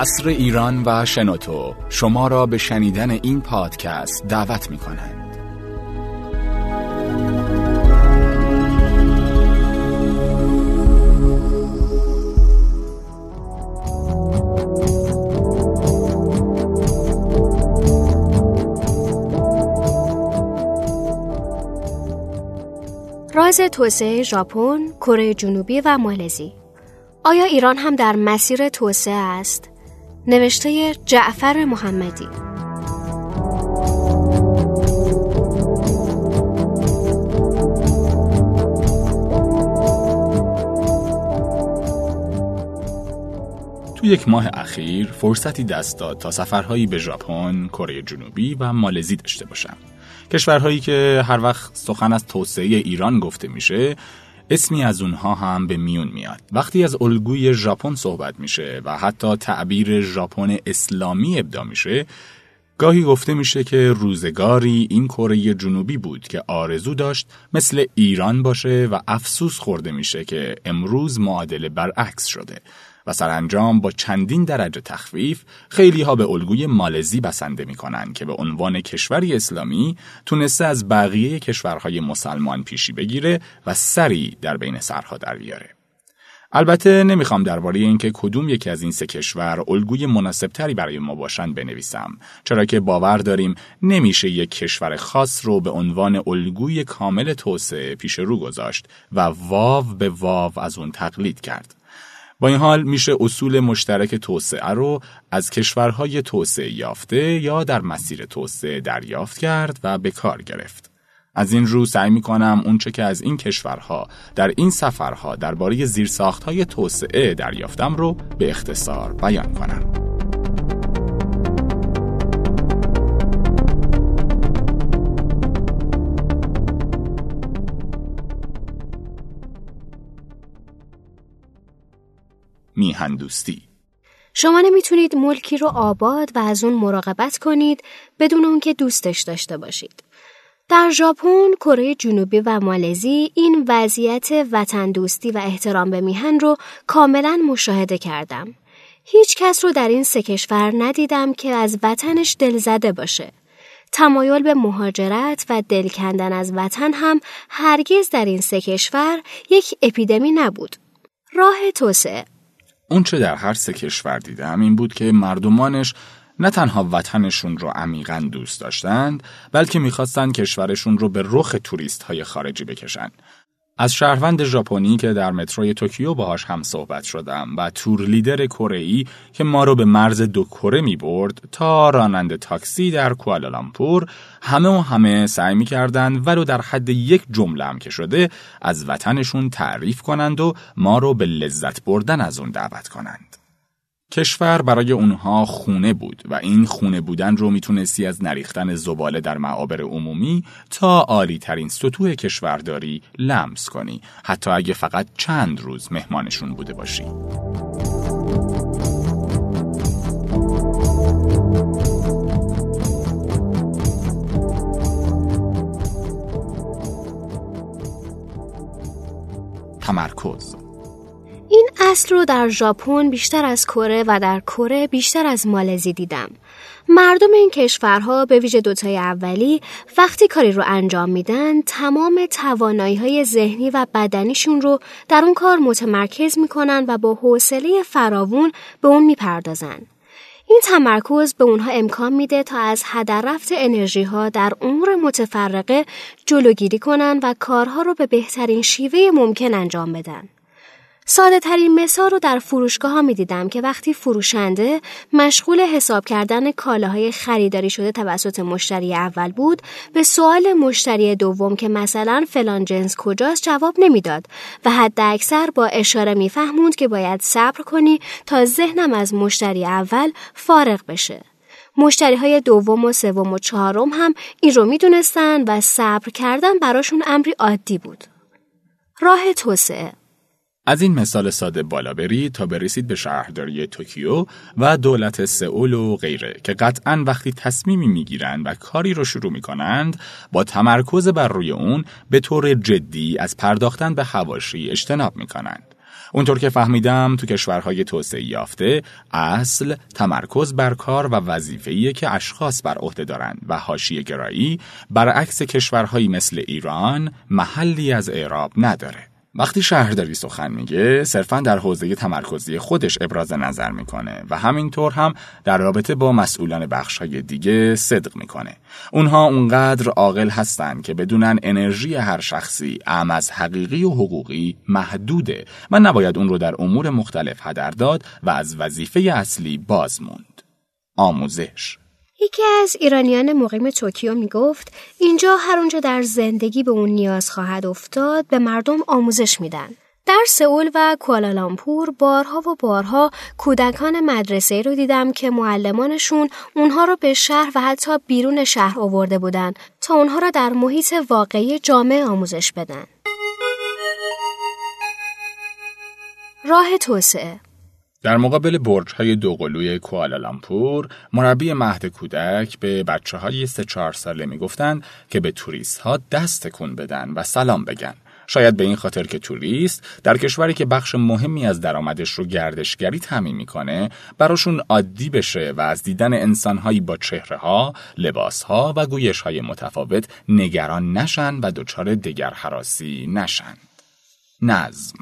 قصر ایران و شنوتو شما را به شنیدن این پادکست دعوت می کنند. راز توسعه ژاپن، کره جنوبی و مالزی آیا ایران هم در مسیر توسعه است؟ نوشته جعفر محمدی تو یک ماه اخیر فرصتی دست داد تا سفرهایی به ژاپن، کره جنوبی و مالزی داشته باشم. کشورهایی که هر وقت سخن از توسعه ایران گفته میشه اسمی از اونها هم به میون میاد. وقتی از الگوی ژاپن صحبت میشه و حتی تعبیر ژاپن اسلامی ابدا میشه گاهی گفته میشه که روزگاری این کره جنوبی بود که آرزو داشت مثل ایران باشه و افسوس خورده میشه که امروز معادله برعکس شده. و سرانجام با چندین درجه تخفیف خیلی ها به الگوی مالزی بسنده می‌کنن که به عنوان کشوری اسلامی تونسته از بقیه کشورهای مسلمان پیشی بگیره و سری در بین سرها در بیاره. البته نمی‌خوام درباره اینکه کدوم یکی از این سه کشور الگوی مناسبتری برای ما باشند بنویسم چرا که باور داریم نمیشه یک کشور خاص رو به عنوان الگوی کامل توسعه پیش رو گذاشت و واو به واو از اون تقلید کرد با این حال میشه اصول مشترک توسعه رو از کشورهای توسعه یافته یا در مسیر توسعه دریافت کرد و به کار گرفت. از این رو سعی می کنم اونچه که از این کشورها در این سفرها درباره زیرساختهای توسعه دریافتم رو به اختصار بیان کنم. میهندوستی شما نمی‌تونید ملکی رو آباد و از اون مراقبت کنید بدون اون که دوستش داشته باشید. در ژاپن، کره جنوبی و مالزی این وضعیت وطن دوستی و احترام به میهن رو کاملا مشاهده کردم. هیچ کس رو در این سه کشور ندیدم که از وطنش دل زده باشه. تمایل به مهاجرت و دل کندن از وطن هم هرگز در این سه کشور یک اپیدمی نبود. راه توسعه اونچه در هر سه کشور دیدم این بود که مردمانش نه تنها وطنشون رو عمیقا دوست داشتند بلکه می‌خواستند کشورشون رو به رخ توریست های خارجی بکشن. از شهروند ژاپنی که در متروی توکیو باهاش هم صحبت شدم و تور لیدر کره که ما رو به مرز دو کره می برد تا راننده تاکسی در کوالالامپور همه و همه سعی می کردن ولو در حد یک جمله هم که شده از وطنشون تعریف کنند و ما رو به لذت بردن از اون دعوت کنند. کشور برای اونها خونه بود و این خونه بودن رو می‌تونستی از نریختن زباله در معابر عمومی تا عالی ترین سطوح کشورداری لمس کنی حتی اگه فقط چند روز مهمانشون بوده باشی. تمرکز اصل رو در ژاپن بیشتر از کره و در کره بیشتر از مالزی دیدم. مردم این کشورها به ویژه دوتای اولی وقتی کاری رو انجام میدن تمام توانایی های ذهنی و بدنیشون رو در اون کار متمرکز می‌کنن و با حوصله فراوون به اون می‌پردازن. این تمرکز به اونها امکان میده تا از هدر رفت انرژی ها در امور متفرقه جلوگیری کنن و کارها رو به بهترین شیوه ممکن انجام بدن. ساده ترین مثال رو در فروشگاه ها می دیدم که وقتی فروشنده مشغول حساب کردن کالاهای خریداری شده توسط مشتری اول بود به سوال مشتری دوم که مثلا فلان جنس کجاست جواب نمی‌داد و حد اکثر با اشاره میفهموند که باید صبر کنی تا ذهنم از مشتری اول فارغ بشه. مشتری های دوم و سوم و چهارم هم این رو می‌دونستن و صبر کردن براشون امری عادی بود. راه توسعه از این مثال ساده بالا برید تا برسید به شهرداری توکیو و دولت سئول و غیره که قطعا وقتی تصمیمی می‌گیرند و کاری رو شروع می‌کنند با تمرکز بر روی اون به طور جدی از پرداختن به هواشی اجتناب می‌کنند. اونطور که فهمیدم تو کشورهای توسعه یافته اصل تمرکز بر کار و وظیفه‌ای که اشخاص بر عهده دارند و حاشیه گرایی برعکس کشورهایی مثل ایران محلی از اعراب نداره. وقتی شهرداری سخن میگه صرفا در حوزه تمرکزی خودش ابراز نظر می‌کنه و همینطور هم در رابطه با مسئولان بخشهای دیگه صدق می‌کنه. اونها اونقدر عاقل هستند که بدونن انرژی هر شخصی ام از حقیقی و حقوقی محدوده و نباید اون رو در امور مختلف هدر داد و از وظیفه اصلی باز موند. آموزش یکی از ایرانیان مقیم توکیو می گفت اینجا هر اونجا در زندگی به اون نیاز خواهد افتاد به مردم آموزش میدن. در سئول و کوالالامپور بارها و بارها کودکان مدرسه رو دیدم که معلمانشون اونها رو به شهر و حتی بیرون شهر آورده بودن تا اونها را در محیط واقعی جامعه آموزش بدن. راه توسعه در مقابل برج های دوقلوی کوالالامپور مربی مهد کودک به بچه های سه چهار ساله می‌گفتند که به توریست ها دست کن بدن و سلام بگن. شاید به این خاطر که توریست در کشوری که بخش مهمی از درآمدش رو گردشگری تامین می‌کنه براشون عادی بشه و از دیدن انسانهایی با چهره ها، لباس ها و گویش های متفاوت نگران نشن و دچار دگر حراسی نشن. نظم.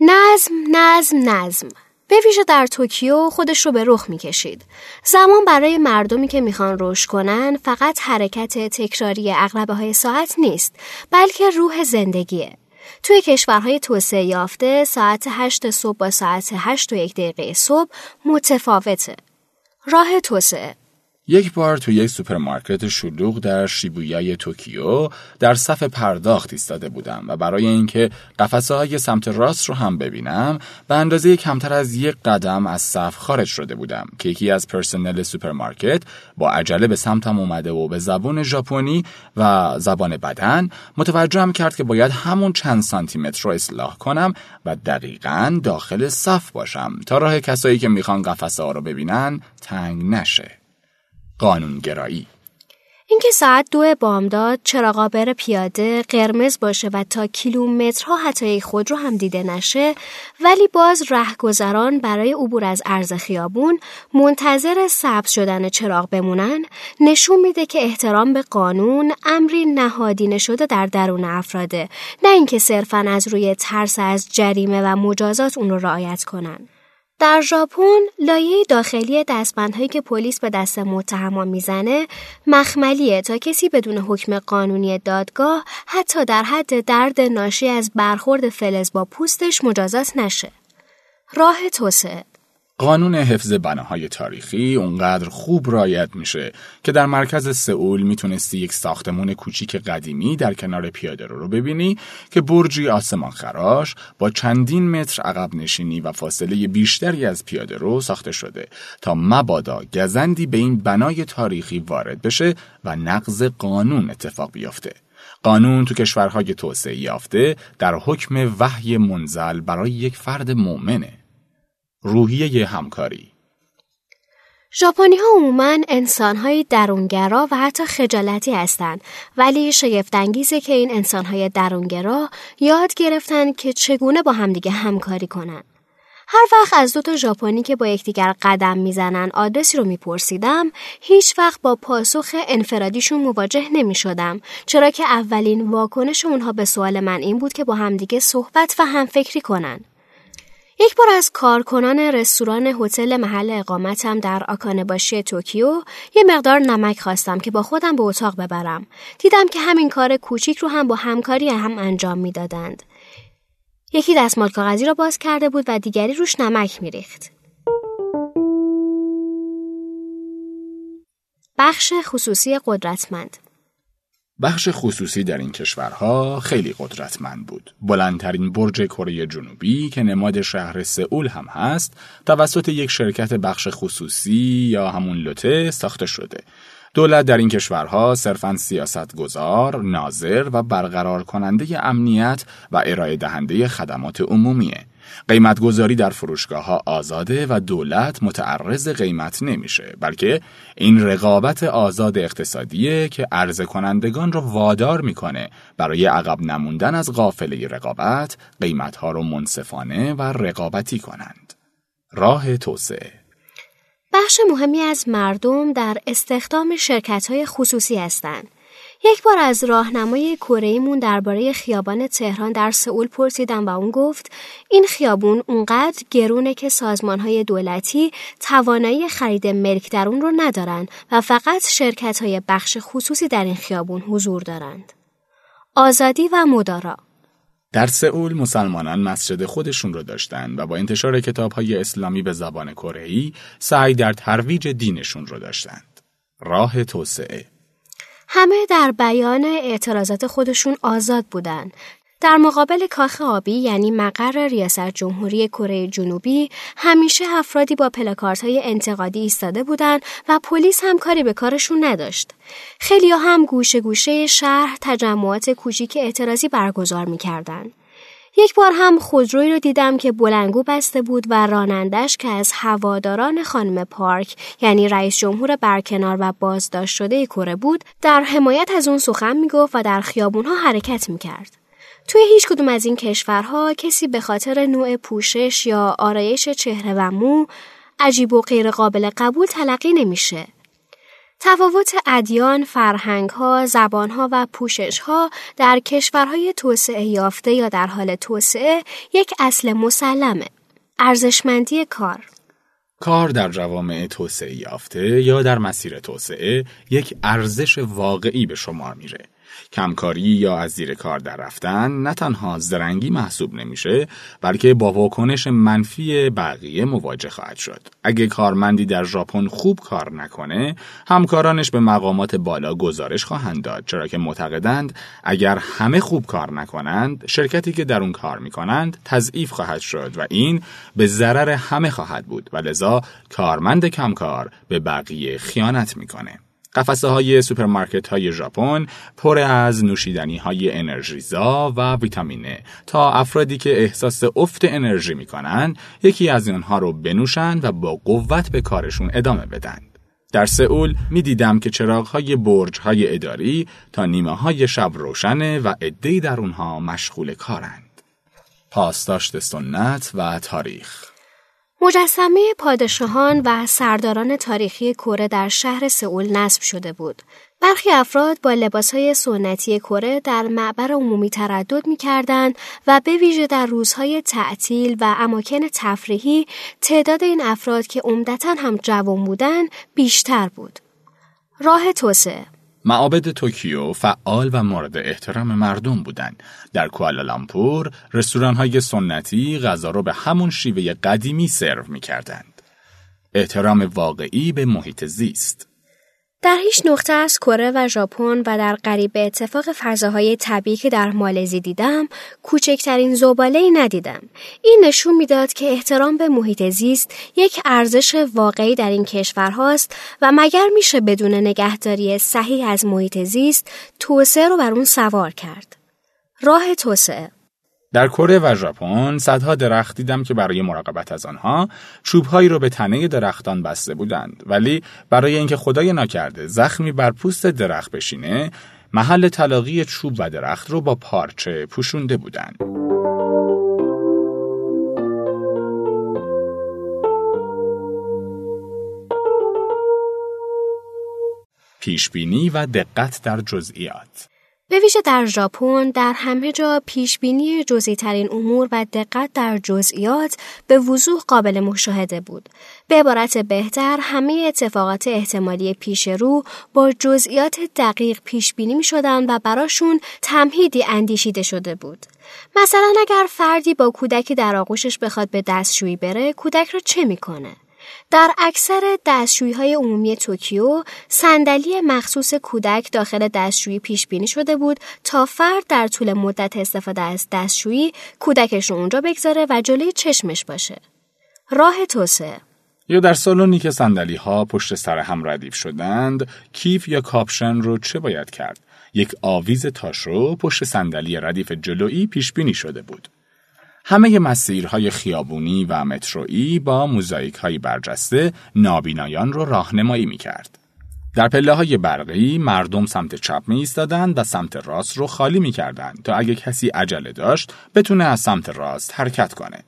نظم نظم نظم. به ویژه در توکیو خودش رو به رخ می‌کشید. زمان برای مردمی که می‌خوان رشد کنن فقط حرکت تکراری عقربه های ساعت نیست بلکه روح زندگیه. توی کشورهای توسعه یافته ساعت هشت صبح با ساعت هشت و یک دقیقه صبح متفاوته. راه توسعه یک بار تو یک سوپرمارکت شلوغ در شیبویای توکیو در صف پرداخت ایستاده بودم و برای اینکه قفسه های سمت راست رو هم ببینم به اندازه کمتر از یک قدم از صف خارج شده بودم که یکی از پرسنل سوپرمارکت با عجله به سمتم اومده و به زبان ژاپنی و زبان بدن متوجهم کرد که باید همون چند سانتی متر رو اصلاح کنم و دقیقا داخل صف باشم تا راه کسایی که می‌خوان قفسه ها رو ببینن تنگ نشه. قانونگرایی. اینکه ساعت دو بامداد چراغابر پیاده قرمز باشه و تا کیلومترها حتی خود رو هم دیده نشه ولی باز رهگذران برای عبور از عرض خیابون منتظر سبز شدن چراغ بمونن نشون میده که احترام به قانون امری نهادینه شده در درون افراده نه اینکه صرفا از روی ترس از جریمه و مجازات اون رو رعایت کنن. در ژاپن لایه داخلی دستبندهایی که پلیس به دست متهمان می‌زنه مخملیه تا کسی بدون حکم قانونی دادگاه حتی در حد درد ناشی از برخورد فلز با پوستش مجازات نشه. راه توسعه قانون حفظ بناهای تاریخی اونقدر خوب رایت میشه که در مرکز سئول می‌تونستی یک ساختمون کوچیک قدیمی در کنار پیاده رو, رو ببینی که برجی آسمان خراش با چندین متر عقب نشینی و فاصله بیشتری از پیاده رو ساخته شده تا مبادا گزندی به این بنای تاریخی وارد بشه و نقض قانون اتفاق بیفته. قانون تو کشورهای توسعه یافته در حکم وحی منزل برای یک فرد مؤمنه. روحیه همکاری ژاپنی ها عموما درونگرا و حتی خجالتی هستند ولی شگفتانگیزه که این انسان های درونگرا یاد گرفتن که چگونه با همدیگه همکاری کنن. هر وقت از دو تا ژاپنی که با یکدیگر قدم می‌زنن آدرسی رو میپرسیدم هیچ وقت با پاسخ انفرادیشون مواجه نمی شدم چرا که اولین واکنش اونها به سوال من این بود که با همدیگه صحبت و همفکری کنن یک بار از کارکنان رستوران هتل محل اقامتم در آکانباشی توکیو یه مقدار نمک خواستم که با خودم به اتاق ببرم. دیدم که همین کار کوچیک رو هم با همکاری هم انجام می‌دادند. یکی دستمال کاغذی را باز کرده بود و دیگری روش نمک میریخت. بخش خصوصی قدرتمند بخش خصوصی در این کشورها خیلی قدرتمند بود. بلندترین برج کره جنوبی که نماد شهر سئول هم هست، توسط یک شرکت بخش خصوصی یا همون لوته ساخته شده. دولت در این کشورها صرفاً سیاستگزار، ناظر و برقرار کننده امنیت و ارائه دهنده خدمات عمومیه. قیمتگذاری در فروشگاه ها آزاده و دولت متعرض قیمت نمیشه بلکه این رقابت آزاد اقتصادیه که عرضه کنندگان رو وادار می‌کنه برای عقب نموندن از قافله رقابت قیمت ها رو منصفانه و رقابتی کنند. راه توسعه بخش مهمی از مردم در استخدام شرکت های خصوصی هستند. یک بار از راهنمای کره درباره خیابان تهران در سئول پرسیدم و اون گفت این خیابون اونقدر گرونه که سازمان های دولتی توانایی خرید ملک در اون رو ندارن و فقط شرکت های بخش خصوصی در این خیابون حضور دارند. آزادی و مدارا در سئول مسلمانان مسجد خودشون رو داشتن و با انتشار کتاب های اسلامی به زبان کره سعی در ترویج دینشون رو داشتند. راه توسعه همه در بیان اعتراضات خودشون آزاد بودند. در مقابل کاخ آبی یعنی مقر ریاست جمهوری کره جنوبی همیشه افرادی با پلاکارت های انتقادی ایستاده بودند و پلیس هم کاری به کارشون نداشت. خیلی هم گوشه گوشه شهر تجمعات کوچیک اعتراضی برگزار می‌کردند. یک بار هم خودروی رو دیدم که بلنگو بسته بود و رانندش که از هواداران خانم پارک یعنی رئیس جمهور برکنار و بازداشت شده کره بود در حمایت از اون سخن می‌گفت و در خیابونها حرکت می‌کرد. توی هیچ کدوم از این کشورها کسی به خاطر نوع پوشش یا آرایش چهره و مو عجیب و غیر قابل قبول تلقی نمیشه. تفاوت ادیان، فرهنگها، زبانها و پوششها در کشورهای توسعه یافته یا در حال توسعه یک اصل مسلمه. ارزشمندی کار کار در جوامع توسعه یافته یا در مسیر توسعه یک ارزش واقعی به شمار میره کمکاری یا از زیر کار در رفتن نه تنها زرنگی محسوب نمیشه بلکه با واکنش منفی بقیه مواجه خواهد شد. اگه کارمندی در ژاپن خوب کار نکنه همکارانش به مقامات بالا گزارش خواهند داد چرا که معتقدند اگر همه خوب کار نکنند شرکتی که در اون کار می‌کنند تضعیف خواهد شد و این به ضرر همه خواهد بود و لذا کارمند کم‌کار به بقیه خیانت می‌کنه. قفسه های سوپرمارکت های ژاپن پر از نوشیدنی های انرژی‌زا و ویتامینه تا افرادی که احساس افت انرژی می‌کنن یکی از آنها رو بنوشند و با قوت به کارشون ادامه بدن. در سئول می دیدم که چراغ های برج های اداری تا نیمه های شب روشنه و عدهای در اونها مشغول کارند. پاسداشت سنت و تاریخ مجسمه پادشاهان و سرداران تاریخی کره در شهر سئول نصب شده بود. برخی افراد با لباسهای سنتی کره در معبر عمومی تردد می کردن و به ویژه در روزهای تعطیل و اماکن تفریحی تعداد این افراد که عمدتا هم جوان بودند بیشتر بود. راه توسعه معابد توکیو فعال و مورد احترام مردم بودند. در کوالالامپور رستوران های سنتی غذا را به همون شیوه قدیمی سرو می کردند. احترام واقعی به محیط زیست در هیچ نقطه از کره و ژاپن و در قریب اتفاق فضاهای طبیعی که در مالزی دیدم کوچکترین زباله ای ندیدم. این نشون می‌داد که احترام به محیط زیست یک ارزش واقعی در این کشورهاست و مگر میشه بدون نگهداری صحیح از محیط زیست توسعه رو بر اون سوار کرد. راه توسعه در کره و ژاپن صدها درخت دیدم که برای مراقبت از آنها چوبهایی را به تنه درختان بسته بودند ولی برای اینکه خدای نکرده زخمی بر پوست درخت بشینه محل تلاقی چوب و درخت رو با پارچه پوشونده بودند. پیشبینی و دقت در جزئیات به ویژه در ژاپن در همه جا پیش بینی جزئی ترین امور و دقت در جزئیات به وضوح قابل مشاهده بود. به عبارت بهتر همه اتفاقات احتمالی پیش رو با جزئیات دقیق پیش بینی می شدن و براشون تمهیدی اندیشیده شده بود. مثلا اگر فردی با کودکی در آغوشش بخواد به دستشویی بره، کودک را چه می‌کنه؟ در اکثر دستشویی های عمومی توکیو صندلی مخصوص کودک داخل دستشویی پیش بینی شده بود تا فرد در طول مدت استفاده از دستشویی کودکش رو اونجا بگذاره و جلوی چشمش باشه. راه توسعه. یا در سالنی که صندلی ها پشت سر هم ردیف شدند کیف یا کاپشن رو چه باید کرد؟ یک آویز تاشو پشت صندلی ردیف جلویی پیش بینی شده بود. همه مسیرهای خیابونی و مترویی با موزاییک های برجسته نابینایان رو راهنمایی می کرد. در پله های برقی مردم سمت چپ می ایستادند و سمت راست رو خالی می کردند تا اگه کسی عجله داشت بتونه از سمت راست حرکت کنه.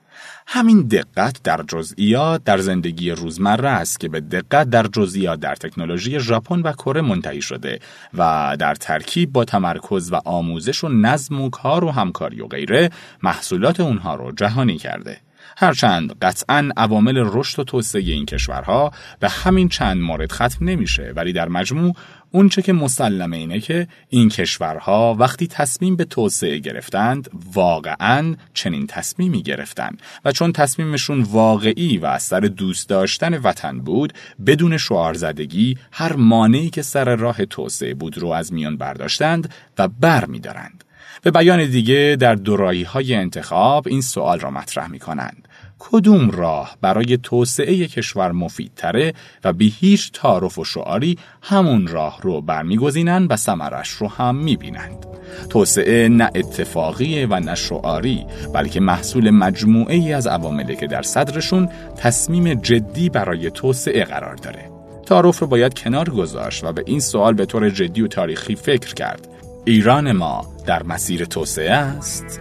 همین دقت در جزئیات در زندگی روزمره است که به دقت در جزئیات در تکنولوژی ژاپن و کره منتهی شده و در ترکیب با تمرکز و آموزش و نظم و کار و همکاری و غیره محصولات اونها رو جهانی کرده. هرچند قطعا عوامل رشد و توسعه این کشورها به همین چند مورد ختم نمیشه ولی در مجموع اونچه که مسلمه اینه که این کشورها وقتی تصمیم به توسعه گرفتند واقعا چنین تصمیمی گرفتند و چون تصمیمشون واقعی و از سر دوست داشتن وطن بود بدون شعار زدگی هر مانعی که سر راه توسعه بود رو از میان برداشتند و بر می دارند. به بیان دیگه در دورایی های انتخاب این سوال را مطرح می کنند. کدوم راه برای توسعه کشور مفیدتره و بی هیچ تعارف و شعاری همون راه رو برمیگزینند و سمرش رو هم می‌بینند. توسعه نه اتفاقی و نه شعاری بلکه محصول مجموعه ای از عواملی که در صدرشون تصمیم جدی برای توسعه قرار داره. تعارف رو باید کنار گذاشت و به این سوال به طور جدی و تاریخی فکر کرد. ایران ما در مسیر توسعه است؟